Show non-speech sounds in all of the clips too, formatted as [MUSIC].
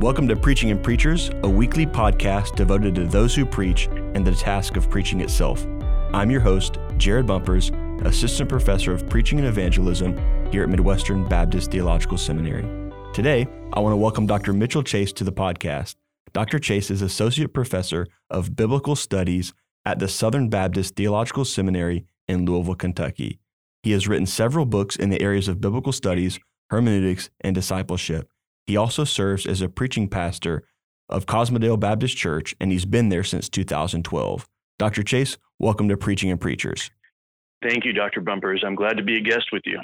Welcome to Preaching and Preachers, a weekly podcast devoted to those who preach and the task of preaching itself. I'm your host, Jared Bumpers, Assistant Professor of Preaching and Evangelism here at Midwestern Baptist Theological Seminary. Today, I want to welcome Dr. Mitchell Chase to the podcast. Dr. Chase is Associate Professor of Biblical Studies at the Southern Baptist Theological Seminary in Louisville, Kentucky. He has written several books in the areas of biblical studies, hermeneutics, and discipleship. He also serves as a preaching pastor of Kosmosdale Baptist Church, and he's been there since 2012. Dr. Chase, welcome to Preaching and Preachers. Thank you, Dr. Bumpers. I'm glad to be a guest with you.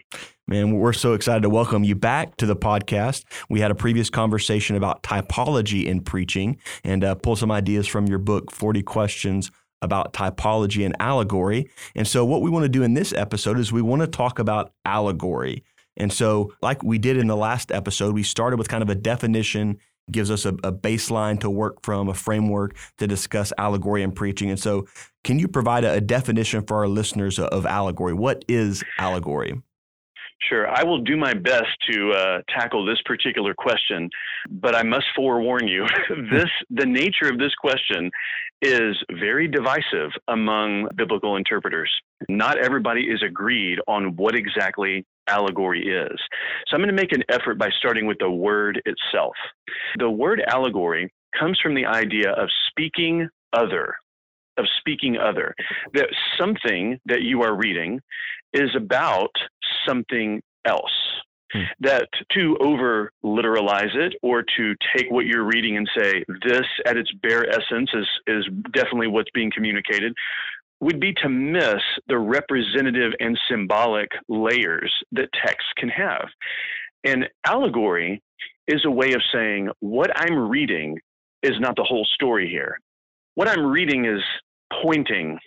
Man, we're so excited to welcome you back to the podcast. We had a previous conversation about typology in preaching and uh, pulled some ideas from your book, 40 Questions about Typology and Allegory. And so, what we want to do in this episode is we want to talk about allegory. And so, like we did in the last episode, we started with kind of a definition, gives us a, a, baseline to work from, a framework to discuss allegory and preaching. And so, can you provide a, a definition for our listeners of, of allegory? What is allegory? Sure. I will do my best to uh, tackle this particular question, but I must forewarn you [LAUGHS] this [LAUGHS] the nature of this question is very divisive among biblical interpreters. Not everybody is agreed on what exactly allegory is. So I'm going to make an effort by starting with the word itself. The word allegory comes from the idea of speaking other, of speaking other. That something that you are reading is about something else. Hmm. That to over literalize it or to take what you're reading and say this at its bare essence is is definitely what's being communicated would be to miss the representative and symbolic layers that text can have. And allegory is a way of saying what I'm reading is not the whole story here. What I'm reading is pointing.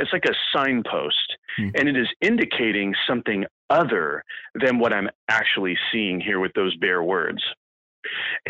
It's like a signpost, hmm. and it is indicating something other than what I'm actually seeing here with those bare words.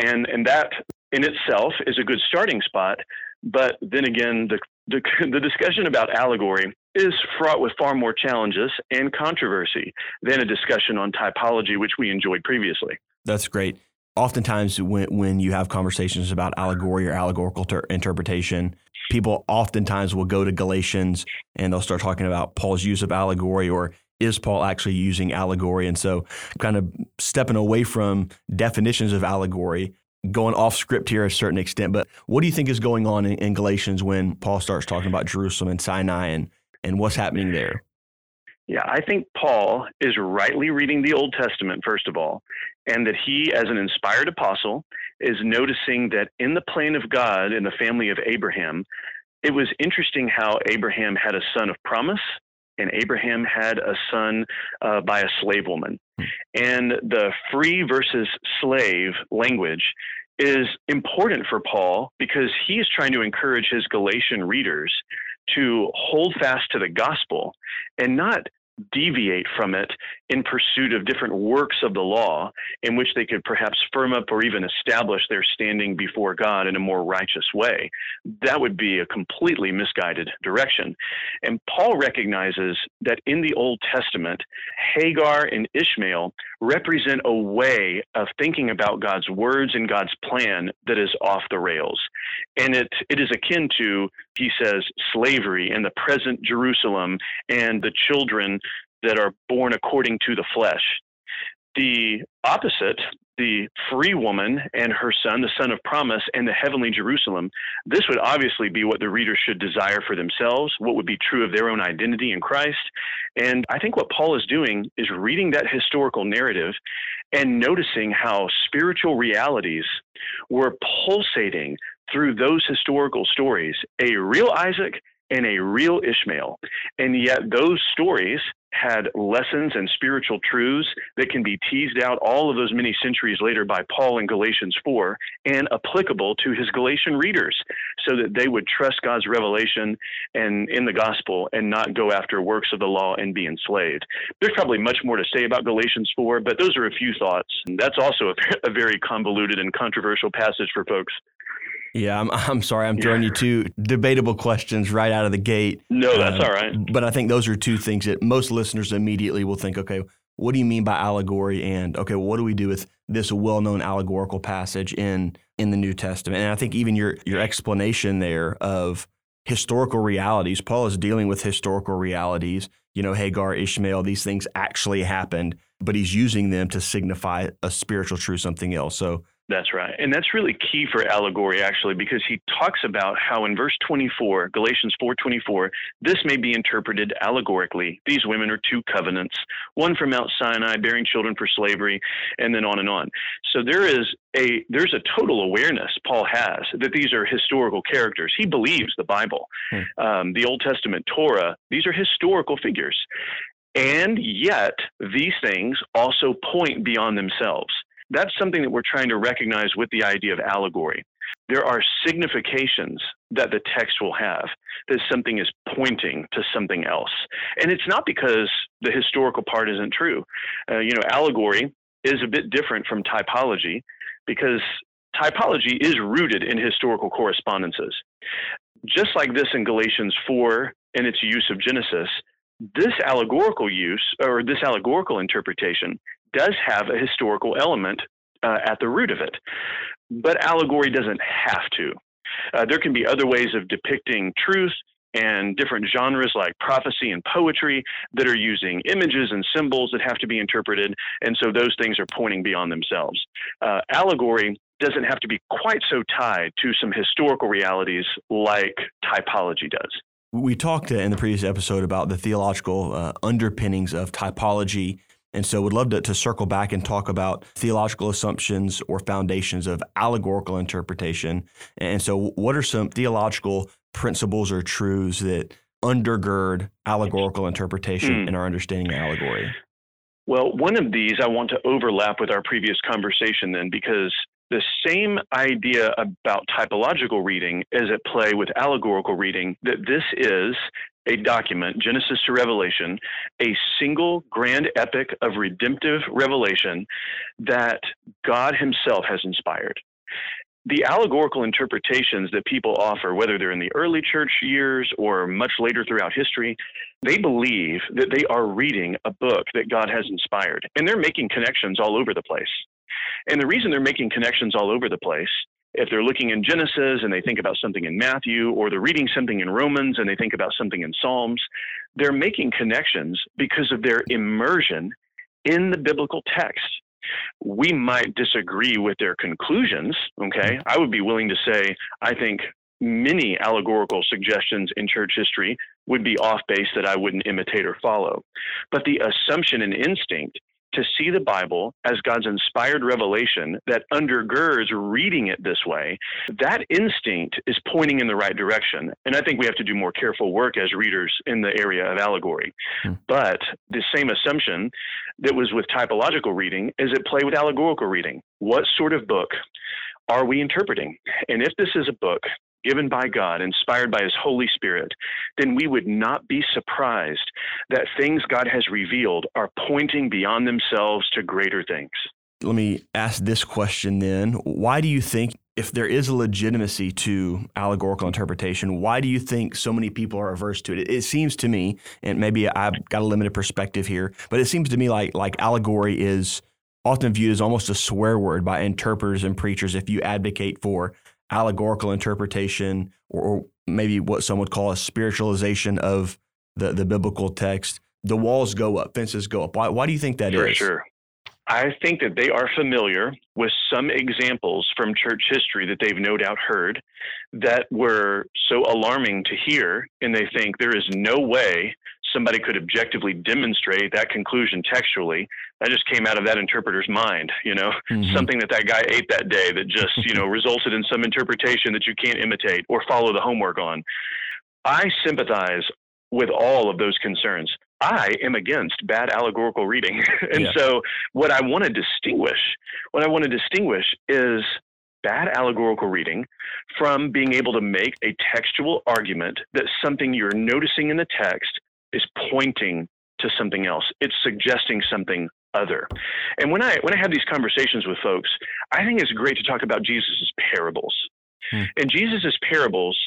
And, and that in itself is a good starting spot. But then again, the the, [LAUGHS] the discussion about allegory is fraught with far more challenges and controversy than a discussion on typology, which we enjoyed previously. That's great. Oftentimes, when, when you have conversations about allegory or allegorical ter- interpretation, people oftentimes will go to Galatians and they'll start talking about Paul's use of allegory or is Paul actually using allegory? And so, kind of stepping away from definitions of allegory, going off script here a certain extent, but what do you think is going on in, in, Galatians when Paul starts talking about Jerusalem and Sinai and, and what's happening there? Yeah, I think Paul is rightly reading the Old Testament, first of all, and that he, as an inspired apostle, is noticing that in the plan of God in the family of Abraham, it was interesting how Abraham had a son of promise and Abraham had a son uh, by a slave woman. Hmm. And the free versus slave language is important for Paul because he is trying to encourage his Galatian readers to hold fast to the gospel and not deviate from it in pursuit of different works of the law in which they could perhaps firm up or even establish their standing before God in a more righteous way. That would be a completely misguided direction. And Paul recognizes that in the Old Testament, Hagar and Ishmael represent a way of thinking about God's words and God's plan that is off the rails. And it, it is akin to, he says, slavery and the present Jerusalem and the children that are born according to the flesh. The opposite, the free woman and her son, the son of promise, and the heavenly Jerusalem, this would obviously be what the reader should desire for themselves, what would be true of their own identity in Christ. And I think what Paul is doing is reading that historical narrative and noticing how spiritual realities were pulsating through those historical stories a real Isaac and a real Ishmael. And yet, those stories had lessons and spiritual truths that can be teased out all of those many centuries later by Paul in Galatians 4 and applicable to his Galatian readers so that they would trust God's revelation and in the gospel and not go after works of the law and be enslaved. There's probably much more to say about Galatians 4, but those are a few thoughts. And that's also a, [LAUGHS] a very convoluted and controversial passage for folks. Yeah, I'm, [LAUGHS] I'm sorry. I'm throwing you two debatable questions right out of the gate. No, that's uh, all right. But I think those are two things that most listeners immediately will think, okay, what do you mean by allegory? And okay, what do we do with this well-known allegorical passage in in the New Testament? And I think even your your explanation there of historical realities, Paul is dealing with historical realities. You know, Hagar, Ishmael, these things actually happened, but he's using them to signify a spiritual truth, something else. So that's right. And that's really key for allegory actually because he talks about how in verse 24, Galatians 4:24, this may be interpreted allegorically. These women are two covenants, one from Mount Sinai bearing children for slavery and then on and on. So there is a there's a total awareness Paul has that these are historical characters. He believes the Bible. Hmm. Um, the Old Testament Torah, these are historical figures. And yet, these things also point beyond themselves. That's something that we're trying to recognize with the idea of allegory. There are significations that the text will have that something is pointing to something else. And it's not because the historical part isn't true. Uh, you know, allegory is a bit different from typology because typology is rooted in historical correspondences. Just like this in Galatians 4 and its use of Genesis, this allegorical use or this allegorical interpretation does have a historical element uh, at the root of it. But allegory doesn't have to. Uh, there can be other ways of depicting truth and different genres like prophecy and poetry that are using images and symbols that have to be interpreted. And so those things are pointing beyond themselves. Uh, allegory doesn't have to be quite so tied to some historical realities like typology does. We talked in the previous episode about the theological uh, underpinnings of typology and so, would love to, to circle back and talk about theological assumptions or foundations of allegorical interpretation. And so, what are some theological principles or truths that undergird allegorical interpretation mm. and our understanding of allegory? Well, one of these I want to overlap with our previous conversation then, because the same idea about typological reading is at play with allegorical reading, that this is a document, Genesis to Revelation, a single grand epic of redemptive revelation that God Himself has inspired. The allegorical interpretations that people offer, whether they're in the early church years or much later throughout history, they believe that they are reading a book that God has inspired. And they're making connections all over the place. And the reason they're making connections all over the place if they're looking in Genesis and they think about something in Matthew, or they're reading something in Romans and they think about something in Psalms, they're making connections because of their immersion in the biblical text. We might disagree with their conclusions, okay? Mm-hmm. I would be willing to say, I think many allegorical suggestions in church history would be off base that I wouldn't imitate or follow. But the assumption and instinct to see the Bible as God's inspired revelation that undergirds reading it this way, that instinct is pointing in the right direction. And I think we have to do more careful work as readers in the area of allegory. Hmm. But the same assumption that was with typological reading is at play with allegorical reading. What sort of book are we interpreting? And if this is a book given by God, inspired by His Holy Spirit, then we would not be surprised that things God has revealed are pointing beyond themselves to greater things. Let me ask this question then. Why do you think, if there is a legitimacy to allegorical interpretation, why do you think so many people are averse to it? It seems to me, and maybe I've got a limited perspective here, but it seems to me like, like allegory is often viewed as almost a swear word by interpreters and preachers if you advocate for allegorical interpretation or, or maybe what some would call a spiritualization of the, the biblical text, the walls go up, fences go up. Why, why do you think that For is? Sure. I think that they are familiar with some examples from church history that they've no doubt heard that were so alarming to hear, and they think there is no way somebody could objectively demonstrate that conclusion textually. That just came out of that interpreter's mind, you know, mm-hmm. something that that guy ate that day that just, you know, [LAUGHS] resulted in some interpretation that you can't imitate or follow the homework on. I sympathize with all of those concerns. I am against bad allegorical reading. [LAUGHS] and yeah. so what I want to distinguish, what I want to distinguish is bad allegorical reading from being able to make a textual argument that something you're noticing in the text is pointing to something else. It's suggesting something other. And when I when I have these conversations with folks, I think it's great to talk about Jesus's parables. Hmm. And Jesus's parables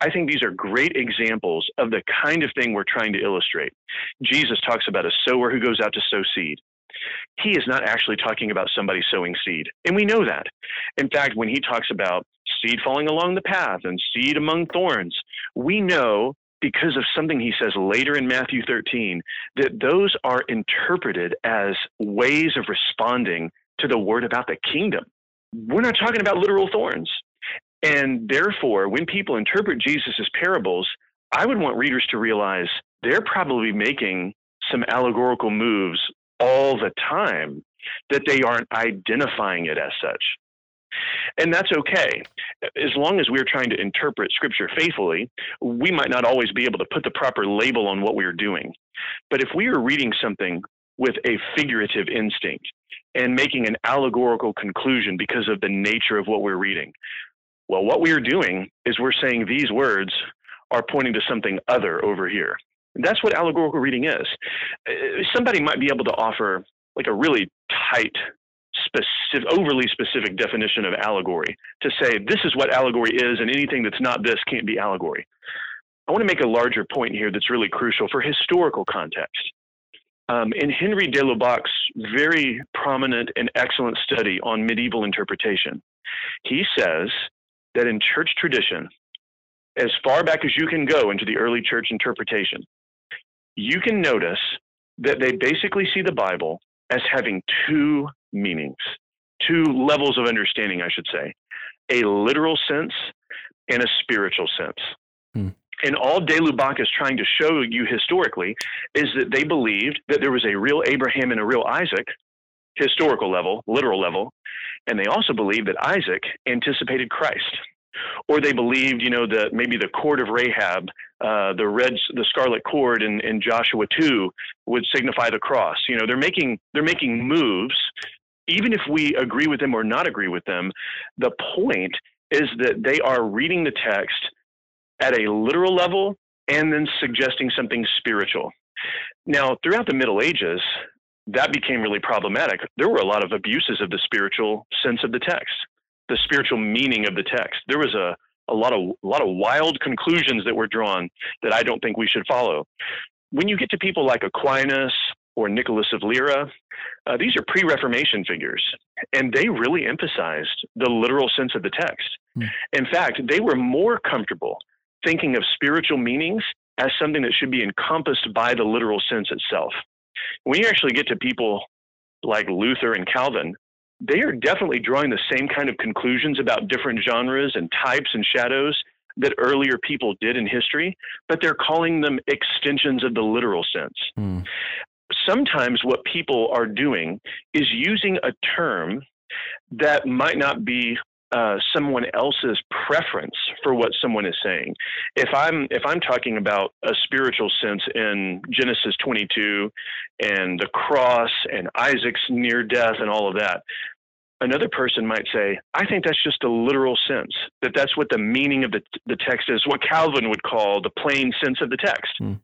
I think these are great examples of the kind of thing we're trying to illustrate. Jesus talks about a sower who goes out to sow seed. He is not actually talking about somebody sowing seed. And we know that. In fact, when he talks about seed falling along the path and seed among thorns, we know because of something he says later in Matthew 13 that those are interpreted as ways of responding to the word about the kingdom. We're not talking about literal thorns. And therefore, when people interpret Jesus' parables, I would want readers to realize they're probably making some allegorical moves all the time, that they aren't identifying it as such. And that's okay. As long as we're trying to interpret scripture faithfully, we might not always be able to put the proper label on what we're doing. But if we are reading something with a figurative instinct and making an allegorical conclusion because of the nature of what we're reading, well, what we are doing is we're saying these words are pointing to something other over here. That's what allegorical reading is. Uh, somebody might be able to offer like a really tight, specific, overly specific definition of allegory to say this is what allegory is, and anything that's not this can't be allegory. I want to make a larger point here that's really crucial for historical context. Um, in Henri de Lubac's very prominent and excellent study on medieval interpretation, he says that in church tradition, as far back as you can go into the early church interpretation, you can notice that they basically see the Bible as having two meanings, two levels of understanding, I should say a literal sense and a spiritual sense. Hmm. And all De Lubac is trying to show you historically is that they believed that there was a real Abraham and a real Isaac, historical level, literal level, and they also believed that Isaac anticipated Christ or they believed, you know, that maybe the cord of Rahab, uh, the red, the scarlet cord in, in Joshua two would signify the cross. You know, they're making they're making moves, even if we agree with them or not agree with them. The point is that they are reading the text at a literal level and then suggesting something spiritual. Now, throughout the Middle Ages, that became really problematic. There were a lot of abuses of the spiritual sense of the text the spiritual meaning of the text. There was a, a lot of a lot of wild conclusions that were drawn that I don't think we should follow. When you get to people like Aquinas or Nicholas of Lyra, uh, these are pre-Reformation figures, and they really emphasized the literal sense of the text. Mm. In fact, they were more comfortable thinking of spiritual meanings as something that should be encompassed by the literal sense itself. When you actually get to people like Luther and Calvin, they are definitely drawing the same kind of conclusions about different genres and types and shadows that earlier people did in history, but they're calling them extensions of the literal sense. Mm. Sometimes what people are doing is using a term that might not be uh, someone else's preference for what someone is saying. If I'm if I'm talking about a spiritual sense in Genesis 22 and the cross and Isaac's near death and all of that, another person might say, I think that's just a literal sense, that that's what the meaning of the, the text is, what Calvin would call the plain sense of the text. Mm.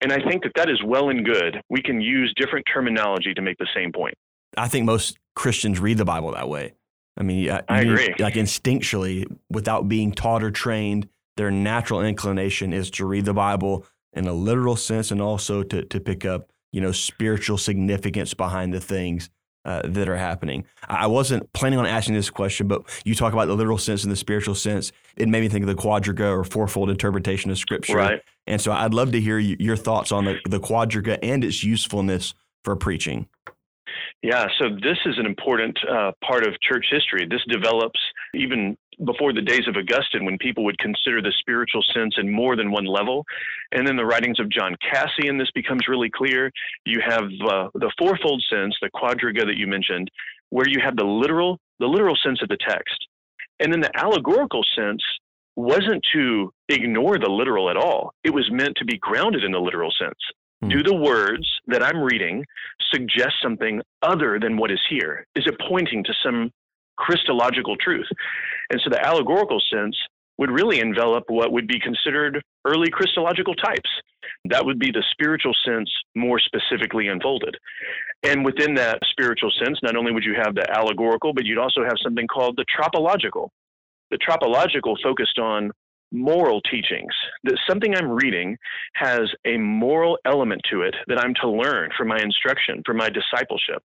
And I think that that is well and good. We can use different terminology to make the same point. I think most Christians read the Bible that way. I mean, I agree. Like instinctually, without being taught or trained, their natural inclination is to read the Bible in a literal sense and also to, to pick up, you know, spiritual significance behind the things uh, that are happening. I wasn't planning on asking this question, but you talk about the literal sense and the spiritual sense. It made me think of the quadriga or fourfold interpretation of Scripture. Right. And so I'd love to hear your thoughts on the, the quadriga and its usefulness for preaching. Yeah, so this is an important uh, part of church history. This develops even before the days of Augustine when people would consider the spiritual sense in more than one level. And then the writings of John Cassian, this becomes really clear. You have uh, the fourfold sense, the quadriga that you mentioned, where you have the literal, the literal sense of the text. And then the allegorical sense wasn't to ignore the literal at all. It was meant to be grounded in the literal sense. Hmm. Do the words that I'm reading suggest something other than what is here? Is it pointing to some Christological truth? And so the allegorical sense would really envelop what would be considered early Christological types. That would be the spiritual sense more specifically unfolded. And within that spiritual sense, not only would you have the allegorical, but you'd also have something called the tropological. The tropological focused on moral teachings, that something I'm reading has a moral element to it that I'm to learn for my instruction, for my discipleship.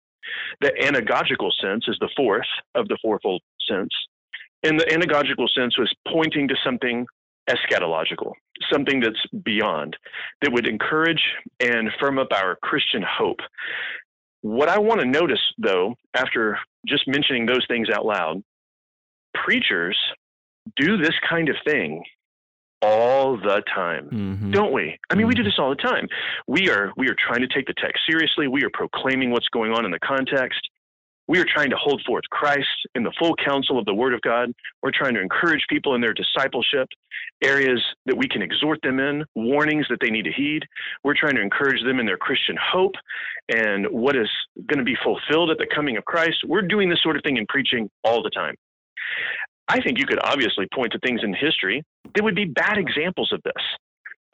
The anagogical sense is the fourth of the fourfold sense. And the anagogical sense was pointing to something eschatological, something that's beyond, that would encourage and firm up our Christian hope. What I want to notice, though, after just mentioning those things out loud, preachers do this kind of thing all the time mm-hmm. don't we i mean mm-hmm. we do mm-hmm. this all the time we are we are trying to take the text seriously we are proclaiming what's going on in the context we are trying to hold forth Christ in the full counsel of the Word of God. We're trying to encourage people in their discipleship, areas that we can exhort them in, warnings that they need to heed. We're trying to encourage them in their Christian hope and what is going to be fulfilled at the coming of Christ. We're doing this sort of thing in preaching all the time. I think you could obviously point to things in history that would be bad examples of this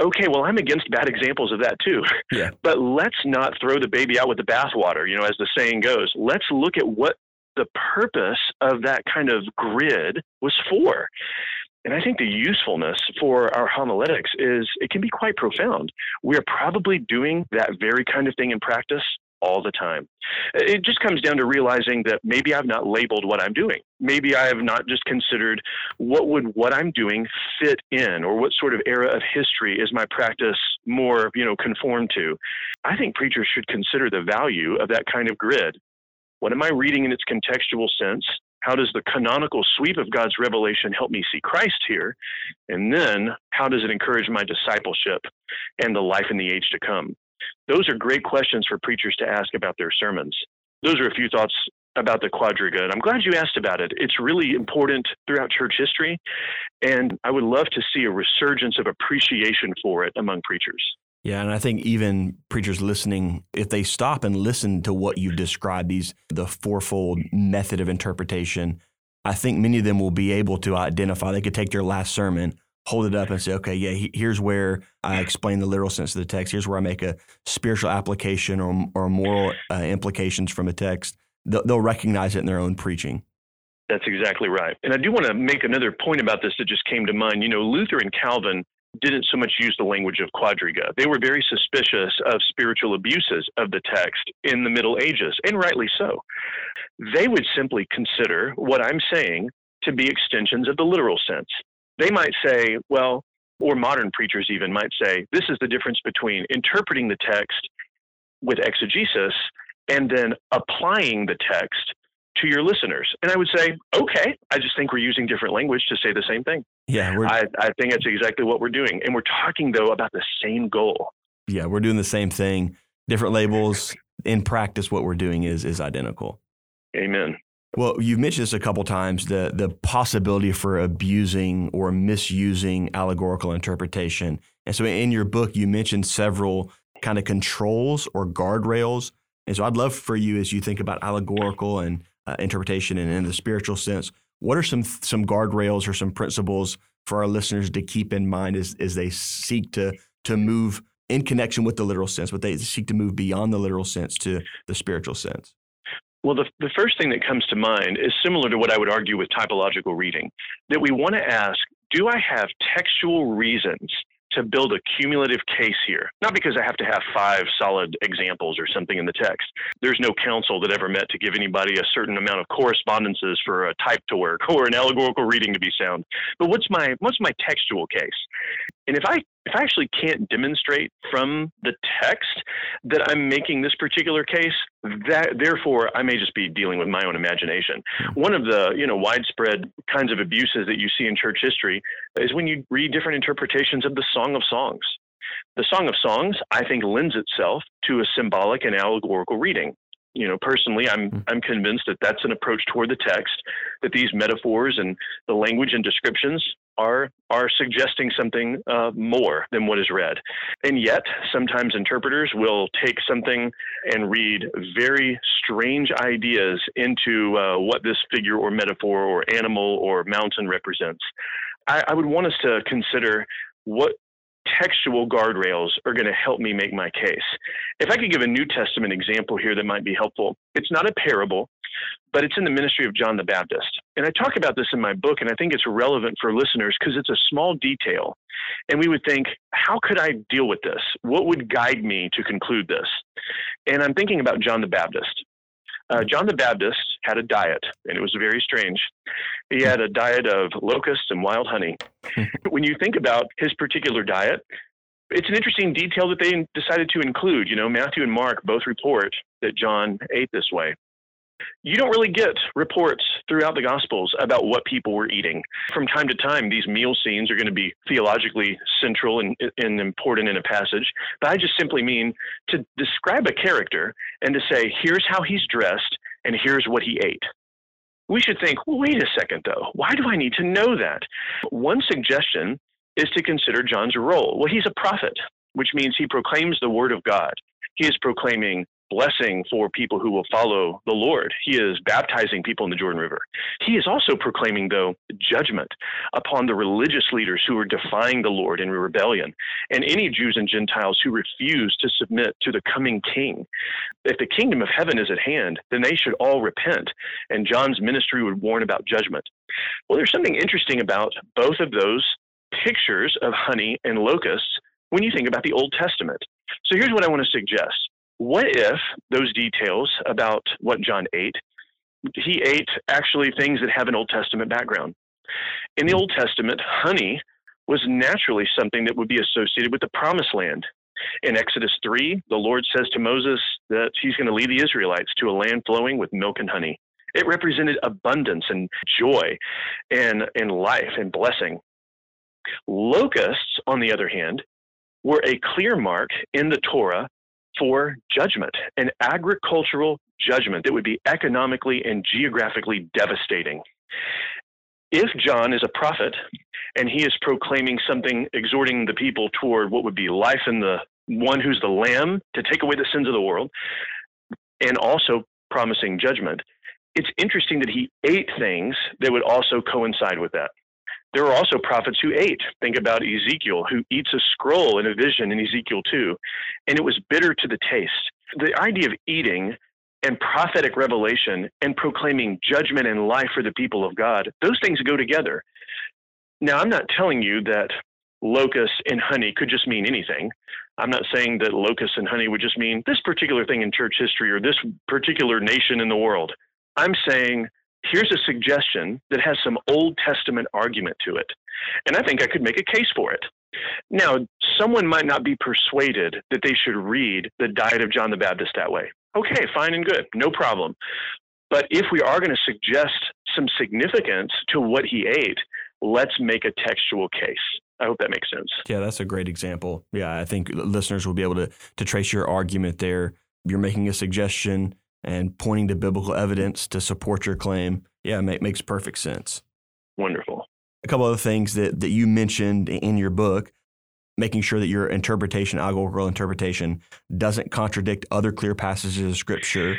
okay, well, I'm against bad examples of that too. [LAUGHS] Yeah. But let's not throw the baby out with the bathwater, you know, as the saying goes. Let's look at what the purpose of that kind of grid was for. And I think the usefulness for our homiletics is it can be quite profound. We're probably doing that very kind of thing in practice all the time. It just comes down to realizing that maybe I've not labeled what I'm doing. Maybe I have not just considered what would what I'm doing fit in or what sort of era of history is my practice more, you know, conform to. I think preachers should consider the value of that kind of grid. What am I reading in its contextual sense? How does the canonical sweep of God's revelation help me see Christ here? And then how does it encourage my discipleship and the life in the age to come? Those are great questions for preachers to ask about their sermons. Those are a few thoughts about the quadriga. And I'm glad you asked about it. It's really important throughout church history. And I would love to see a resurgence of appreciation for it among preachers. Yeah, and I think even preachers listening, if they stop and listen to what you described, these the fourfold method of interpretation, I think many of them will be able to identify. They could take their last sermon, hold it up and say, okay, yeah, here's where I explain the literal sense of the text. Here's where I make a spiritual application or, or moral uh, implications from a text. They'll, they'll recognize it in their own preaching. That's exactly right. And I do want to make another point about this that just came to mind. You know, Luther and Calvin didn't so much use the language of quadriga. They were very suspicious of spiritual abuses of the text in the Middle Ages, and rightly so. They would simply consider what I'm saying to be extensions of the literal sense. They might say, well, or modern preachers even might say, this is the difference between interpreting the text with exegesis and then applying the text to your listeners. And I would say, okay, I just think we're using different language to say the same thing. Yeah, I, I think that's exactly what we're doing. And we're talking, though, about the same goal. Yeah, we're doing the same thing, different labels. In practice, what we're doing is is identical. Amen. Well, you've mentioned this a couple times the the possibility for abusing or misusing allegorical interpretation. And so in your book you mentioned several kind of controls or guardrails. And so I'd love for you as you think about allegorical and uh, interpretation and in the spiritual sense, what are some some guardrails or some principles for our listeners to keep in mind as as they seek to to move in connection with the literal sense, but they seek to move beyond the literal sense to the spiritual sense? Well, the, the first thing that comes to mind is similar to what I would argue with typological reading that we want to ask do I have textual reasons to build a cumulative case here. Not because I have to have five solid examples or something in the text. There's no council that ever met to give anybody a certain amount of correspondences for a type to work [LAUGHS] or an allegorical reading to be sound. But what's my what's my textual case? And if I if I actually can't demonstrate from the text that I'm making this particular case, that therefore I may just be dealing with my own imagination. Hmm. One of the you know widespread kinds of abuses that you see in church history is when you read different interpretations of the Song of Songs. The Song of Songs, I think, lends itself to a symbolic and allegorical reading you know personally i'm hmm. i'm convinced that that's an approach toward the text that these metaphors and the language and descriptions are are suggesting something uh, more than what is read. And yet sometimes interpreters will take something and read very strange ideas into uh, what this figure or metaphor or animal or mountain represents. I, I would want us to consider what textual guardrails are going to help me make my case. If I could give a New Testament example here that might be helpful, it's not a parable, but it's in the ministry of John the Baptist. And I talk about this in my book, and I think it's relevant for listeners because it's a small detail. And we would think, how could I deal with this? What would guide me to conclude this? And I'm thinking about John the Baptist. Uh, John the Baptist had a diet, and it was very strange. He had a diet of locusts and wild honey. [LAUGHS] when you think about his particular diet, it's an interesting detail that they decided to include. You know, Matthew and Mark both report that John ate this way you don't really get reports throughout the Gospels about what people were eating. From time to time, these meal scenes are going to be theologically central and, and important in a passage. But I just simply mean to describe a character and to say, here's how he's dressed and here's what he ate. We should think, well, wait a second, though. Why do I need to know that? One suggestion is to consider John's role. Well, he's a prophet, which means he proclaims the word of God. He is proclaiming blessing for people who will follow the Lord. He is baptizing people in the Jordan River. He is also proclaiming, though, judgment upon the religious leaders who are defying the Lord in rebellion and any Jews and Gentiles who refuse to submit to the coming king. If the kingdom of heaven is at hand, then they should all repent, and John's ministry would warn about judgment. Well, there's something interesting about both of those pictures of honey and locusts when you think about the Old Testament. So here's what I want to suggest what if those details about what John ate, he ate actually things that have an Old Testament background? In the Old Testament, honey was naturally something that would be associated with the promised land. In Exodus 3, the Lord says to Moses that he's going to lead the Israelites to a land flowing with milk and honey. It represented abundance and joy and, and life and blessing. Locusts, on the other hand, were a clear mark in the Torah for judgment, an agricultural judgment that would be economically and geographically devastating. If John is a prophet and he is proclaiming something, exhorting the people toward what would be life in the one who's the Lamb to take away the sins of the world, and also promising judgment, it's interesting that he ate things that would also coincide with that. There are also prophets who ate. Think about Ezekiel, who eats a scroll in a vision in Ezekiel 2, and it was bitter to the taste. The idea of eating and prophetic revelation and proclaiming judgment and life for the people of God, those things go together. Now, I'm not telling you that locusts and honey could just mean anything. I'm not saying that locusts and honey would just mean this particular thing in church history or this particular nation in the world. I'm saying here's a suggestion that has some Old Testament argument to it. And I think I could make a case for it. Now, someone might not be persuaded that they should read the Diet of John the Baptist that way. Okay, fine and good, no problem. But if we are going to suggest some significance to what he ate, let's make a textual case. I hope that makes sense. Yeah, that's a great example. Yeah, I think listeners will be able to to trace your argument there. You're making a suggestion and pointing to biblical evidence to support your claim, yeah, it makes perfect sense. Wonderful. A couple of other things that, that you mentioned in your book, making sure that your interpretation, allegorical interpretation, doesn't contradict other clear passages of Scripture.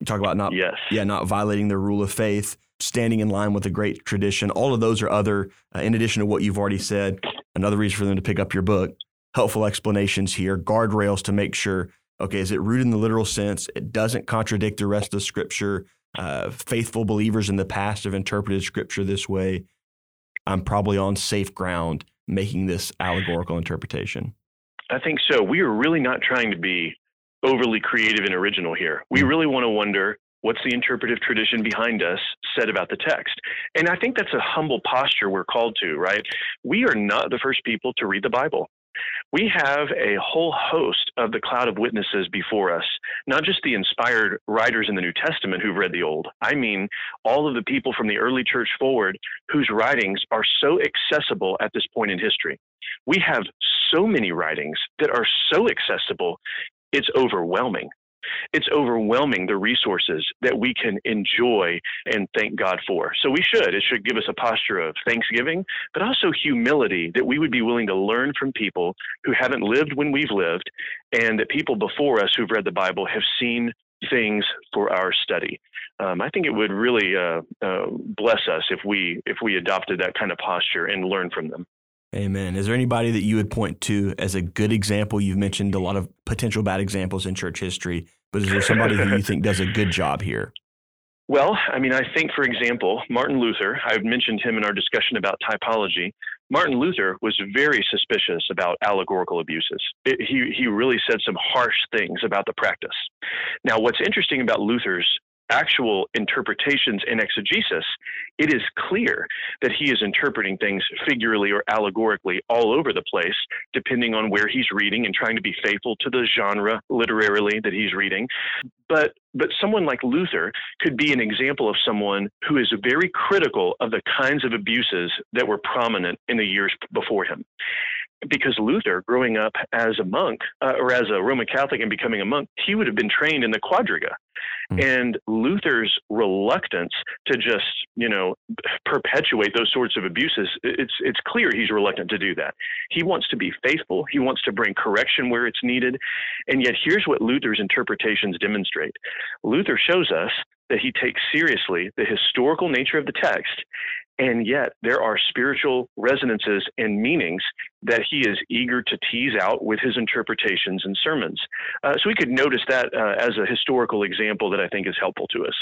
You talk about not, yes. yeah, not violating the rule of faith, standing in line with a great tradition. All of those are other, uh, in addition to what you've already said, another reason for them to pick up your book. Helpful explanations here, guardrails to make sure Okay, is it rooted in the literal sense? It doesn't contradict the rest of Scripture. Uh, faithful believers in the past have interpreted Scripture this way. I'm probably on safe ground making this allegorical interpretation. I think so. We are really not trying to be overly creative and original here. We mm. really want to wonder what's the interpretive tradition behind us said about the text. And I think that's a humble posture we're called to, right? We are not the first people to read the Bible we have a whole host of the cloud of witnesses before us, not just the inspired writers in the New Testament who've read the Old. I mean, all of the people from the early church forward whose writings are so accessible at this point in history. We have so many writings that are so accessible, it's overwhelming it's overwhelming the resources that we can enjoy and thank God for. So we should. It should give us a posture of thanksgiving, but also humility that we would be willing to learn from people who haven't lived when we've lived, and that people before us who've read the Bible have seen things for our study. Um, I think it would really uh, uh, bless us if we if we adopted that kind of posture and learn from them. Amen. Is there anybody that you would point to as a good example? You've mentioned a lot of potential bad examples in church history, but is there somebody who you think does a good job here? [LAUGHS] Well, I mean, I think, for example, Martin Luther, I've mentioned him in our discussion about typology. Martin Luther was very suspicious about allegorical abuses. It, he, he really said some harsh things about the practice. Now, what's interesting about Luther's actual interpretations in exegesis, it is clear that he is interpreting things figuratively or allegorically all over the place, depending on where he's reading and trying to be faithful to the genre literarily that he's reading. But but someone like Luther could be an example of someone who is very critical of the kinds of abuses that were prominent in the years before him because Luther, growing up as a monk uh, or as a Roman Catholic and becoming a monk, he would have been trained in the quadriga. Mm-hmm. And Luther's reluctance to just, you know, perpetuate those sorts of abuses, it's it's clear he's reluctant to do that. He wants to be faithful. He wants to bring correction where it's needed. And yet here's what Luther's interpretations demonstrate. Luther shows us that he takes seriously the historical nature of the text and yet there are spiritual resonances and meanings that he is eager to tease out with his interpretations and sermons. Uh, so we could notice that uh, as a historical example that I think is helpful to us.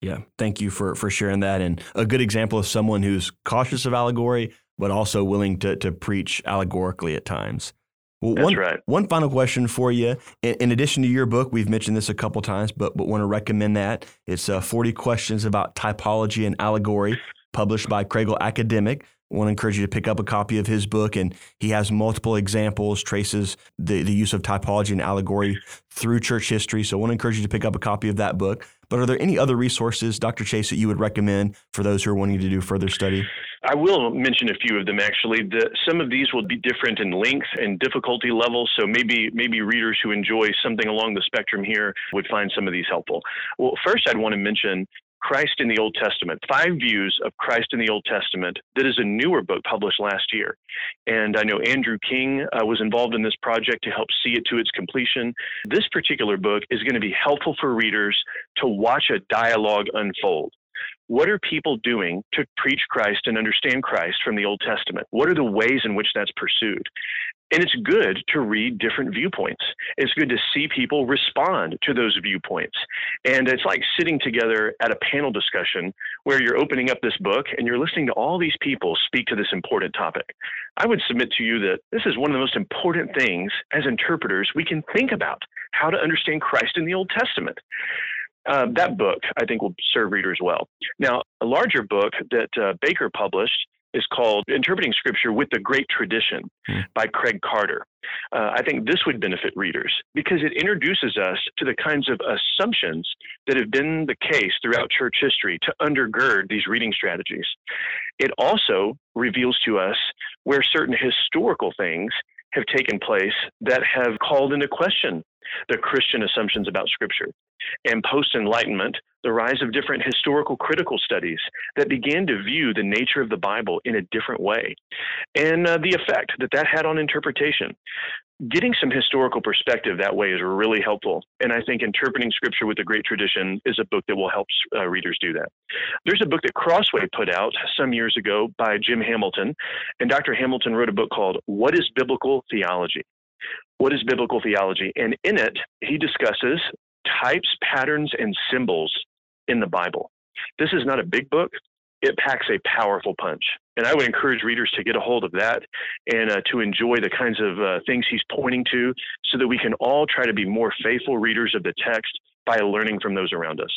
Yeah, thank you for for sharing that, and a good example of someone who's cautious of allegory, but also willing to to preach allegorically at times. Well, That's one, right. One final question for you. In, in, addition to your book, we've mentioned this a couple times, but but want to recommend that it's uh, 40 questions about typology and allegory published by Kregel Academic. I want to encourage you to pick up a copy of his book, and he has multiple examples, traces the, the use of typology and allegory through church history. So I want to encourage you to pick up a copy of that book. But are there any other resources, Dr. Chase, that you would recommend for those who are wanting to do further study? I will mention a few of them actually. The, some of these will be different in length and difficulty levels, so maybe maybe readers who enjoy something along the spectrum here would find some of these helpful. Well, first I'd want to mention Christ in the Old Testament, Five Views of Christ in the Old Testament, that is a newer book published last year. And I know Andrew King uh, was involved in this project to help see it to its completion. This particular book is going to be helpful for readers to watch a dialogue unfold. What are people doing to preach Christ and understand Christ from the Old Testament? What are the ways in which that's pursued? And it's good to read different viewpoints. It's good to see people respond to those viewpoints. And it's like sitting together at a panel discussion where you're opening up this book and you're listening to all these people speak to this important topic. I would submit to you that this is one of the most important things as interpreters we can think about how to understand Christ in the Old Testament. Uh, that book, I think, will serve readers well. Now, a larger book that uh, Baker published is called Interpreting Scripture with the Great Tradition mm. by Craig Carter. Uh, I think this would benefit readers because it introduces us to the kinds of assumptions that have been the case throughout church history to undergird these reading strategies. It also reveals to us where certain historical things have taken place that have called into question the Christian assumptions about Scripture. And post Enlightenment, the rise of different historical critical studies that began to view the nature of the Bible in a different way, and uh, the effect that that had on interpretation. Getting some historical perspective that way is really helpful. And I think Interpreting Scripture with the Great Tradition is a book that will help uh, readers do that. There's a book that Crossway put out some years ago by Jim Hamilton. And Dr. Hamilton wrote a book called What is Biblical Theology? What is biblical theology? And in it, he discusses types, patterns, and symbols in the Bible. This is not a big book. It packs a powerful punch. And I would encourage readers to get a hold of that and uh, to enjoy the kinds of uh, things he's pointing to so that we can all try to be more faithful readers of the text by learning from those around us.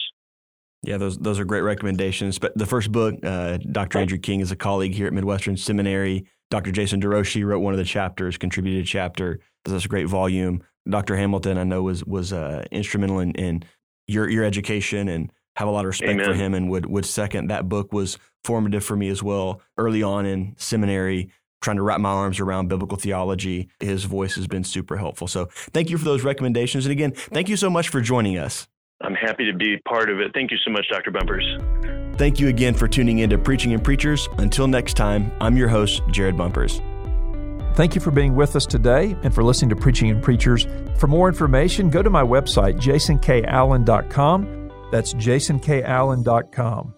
Yeah, those those are great recommendations. But the first book, uh, Dr. Andrew King is a colleague here at Midwestern Seminary. Dr. Jason DeRouchie wrote one of the chapters, contributed a chapter. That's a great volume. Dr. Hamilton, I know, was was uh, instrumental in, in your your education and have a lot of respect Amen. for him and would would second that book was formative for me as well. Early on in seminary, trying to wrap my arms around biblical theology, his voice has been super helpful. So thank you for those recommendations. And again, thank you so much for joining us. I'm happy to be part of it. Thank you so much, Dr. Bumpers. Thank you again for tuning in to Preaching and Preachers. Until next time, I'm your host, Jared Bumpers. Thank you for being with us today and for listening to Preaching and Preachers. For more information, go to my website, jasonkallen.com. That's jasonkallen.com.